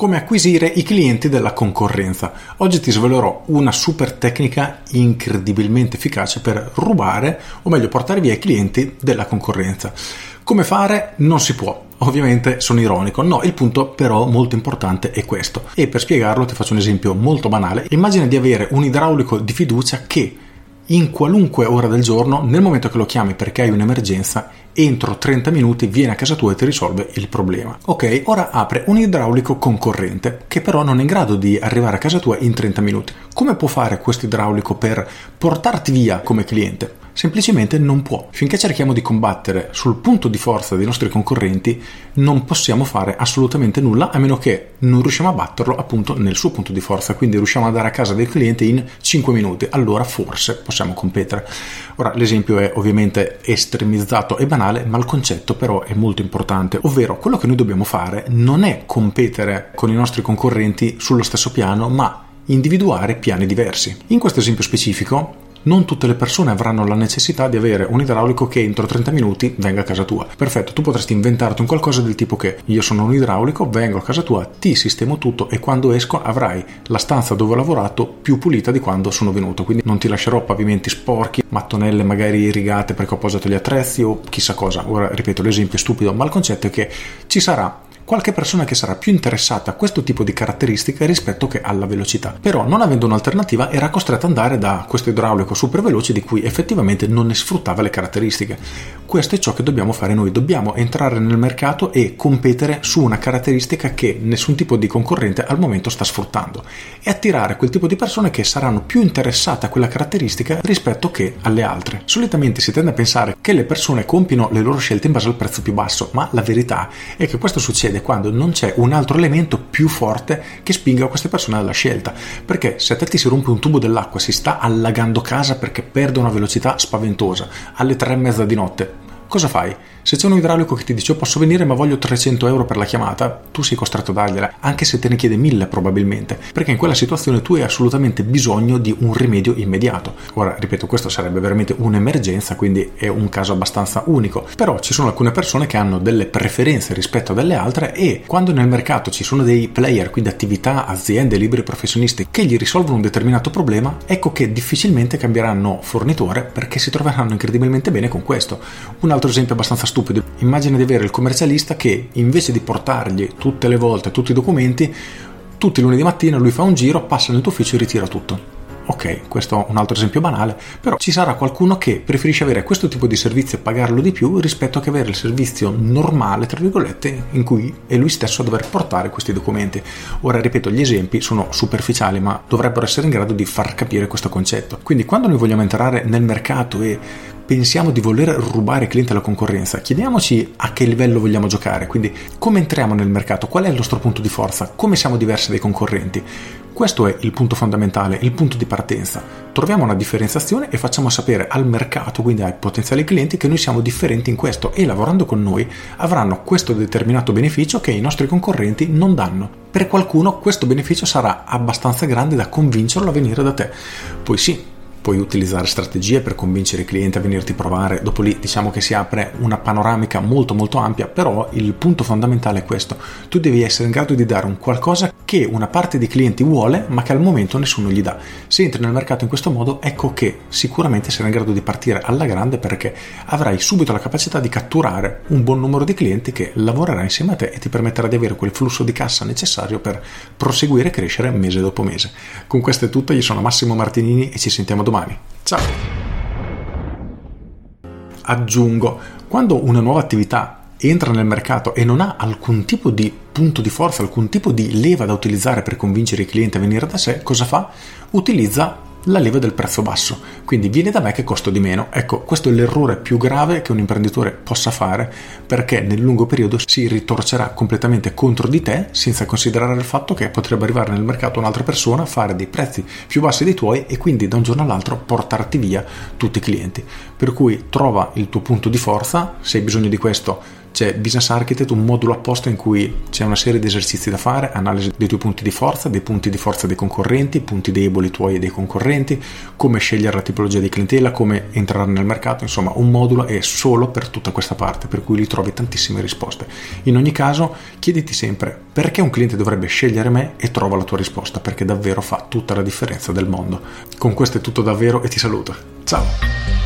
Come acquisire i clienti della concorrenza. Oggi ti svelerò una super tecnica incredibilmente efficace per rubare, o meglio portare via i clienti della concorrenza. Come fare? Non si può. Ovviamente sono ironico, no, il punto però molto importante è questo. E per spiegarlo ti faccio un esempio molto banale. Immagina di avere un idraulico di fiducia che in qualunque ora del giorno, nel momento che lo chiami perché hai un'emergenza, entro 30 minuti viene a casa tua e ti risolve il problema. Ok, ora apre un idraulico concorrente che però non è in grado di arrivare a casa tua in 30 minuti. Come può fare questo idraulico per portarti via come cliente? Semplicemente non può. Finché cerchiamo di combattere sul punto di forza dei nostri concorrenti, non possiamo fare assolutamente nulla a meno che non riusciamo a batterlo appunto nel suo punto di forza, quindi riusciamo ad andare a casa del cliente in 5 minuti, allora forse possiamo competere. Ora l'esempio è ovviamente estremizzato e banale, ma il concetto però è molto importante, ovvero quello che noi dobbiamo fare non è competere con i nostri concorrenti sullo stesso piano, ma individuare piani diversi. In questo esempio specifico non tutte le persone avranno la necessità di avere un idraulico che entro 30 minuti venga a casa tua. Perfetto, tu potresti inventarti un qualcosa del tipo che io sono un idraulico, vengo a casa tua, ti sistemo tutto e quando esco avrai la stanza dove ho lavorato più pulita di quando sono venuto. Quindi non ti lascerò pavimenti sporchi, mattonelle magari irrigate perché ho posato gli attrezzi o chissà cosa. Ora ripeto l'esempio è stupido, ma il concetto è che ci sarà qualche persona che sarà più interessata a questo tipo di caratteristiche rispetto che alla velocità. Però non avendo un'alternativa era costretta ad andare da questo idraulico super veloce di cui effettivamente non ne sfruttava le caratteristiche. Questo è ciò che dobbiamo fare noi, dobbiamo entrare nel mercato e competere su una caratteristica che nessun tipo di concorrente al momento sta sfruttando e attirare quel tipo di persone che saranno più interessate a quella caratteristica rispetto che alle altre. Solitamente si tende a pensare che le persone compino le loro scelte in base al prezzo più basso, ma la verità è che questo succede succede quando non c'è un altro elemento più forte che spinga queste persone alla scelta. Perché se a te ti si rompe un tubo dell'acqua, si sta allagando casa perché perde una velocità spaventosa alle tre e mezza di notte, cosa fai? Se c'è un idraulico che ti dice oh, posso venire ma voglio 300 euro per la chiamata, tu sei costretto a dargliela, anche se te ne chiede 1000 probabilmente, perché in quella situazione tu hai assolutamente bisogno di un rimedio immediato. Ora, ripeto, questo sarebbe veramente un'emergenza, quindi è un caso abbastanza unico, però ci sono alcune persone che hanno delle preferenze rispetto a delle altre e quando nel mercato ci sono dei player, quindi attività, aziende, liberi professionisti che gli risolvono un determinato problema, ecco che difficilmente cambieranno fornitore perché si troveranno incredibilmente bene con questo. Un altro esempio abbastanza stupido. Immagina di avere il commercialista che invece di portargli tutte le volte tutti i documenti, tutti i lunedì mattina lui fa un giro, passa nel tuo ufficio e ritira tutto. Ok, questo è un altro esempio banale, però ci sarà qualcuno che preferisce avere questo tipo di servizio e pagarlo di più rispetto che avere il servizio normale, tra virgolette, in cui è lui stesso a dover portare questi documenti. Ora, ripeto, gli esempi sono superficiali, ma dovrebbero essere in grado di far capire questo concetto. Quindi, quando noi vogliamo entrare nel mercato e pensiamo di voler rubare clienti alla concorrenza, chiediamoci a che livello vogliamo giocare, quindi come entriamo nel mercato, qual è il nostro punto di forza, come siamo diversi dai concorrenti. Questo è il punto fondamentale, il punto di partenza. Troviamo una differenziazione e facciamo sapere al mercato, quindi ai potenziali clienti, che noi siamo differenti in questo e lavorando con noi avranno questo determinato beneficio che i nostri concorrenti non danno. Per qualcuno questo beneficio sarà abbastanza grande da convincerlo a venire da te. Poi sì, puoi utilizzare strategie per convincere i clienti a venirti a provare, dopo lì diciamo che si apre una panoramica molto molto ampia, però il punto fondamentale è questo, tu devi essere in grado di dare un qualcosa che una parte dei clienti vuole ma che al momento nessuno gli dà. Se entri nel mercato in questo modo ecco che sicuramente sarai in grado di partire alla grande perché avrai subito la capacità di catturare un buon numero di clienti che lavorerà insieme a te e ti permetterà di avere quel flusso di cassa necessario per proseguire e crescere mese dopo mese. Con questo è tutto, io sono Massimo Martinini e ci sentiamo domani domani. Ciao! Aggiungo, quando una nuova attività entra nel mercato e non ha alcun tipo di punto di forza, alcun tipo di leva da utilizzare per convincere i clienti a venire da sé, cosa fa? Utilizza la leva del prezzo basso, quindi viene da me che costo di meno. Ecco, questo è l'errore più grave che un imprenditore possa fare perché nel lungo periodo si ritorcerà completamente contro di te senza considerare il fatto che potrebbe arrivare nel mercato un'altra persona, fare dei prezzi più bassi dei tuoi e quindi da un giorno all'altro portarti via tutti i clienti. Per cui trova il tuo punto di forza, se hai bisogno di questo c'è Business Architect, un modulo apposta in cui c'è una serie di esercizi da fare, analisi dei tuoi punti di forza, dei punti di forza dei concorrenti, punti deboli tuoi e dei concorrenti, come scegliere la tipologia di clientela, come entrare nel mercato, insomma un modulo è solo per tutta questa parte, per cui lì trovi tantissime risposte. In ogni caso chiediti sempre perché un cliente dovrebbe scegliere me e trova la tua risposta, perché davvero fa tutta la differenza del mondo. Con questo è tutto davvero e ti saluto. Ciao!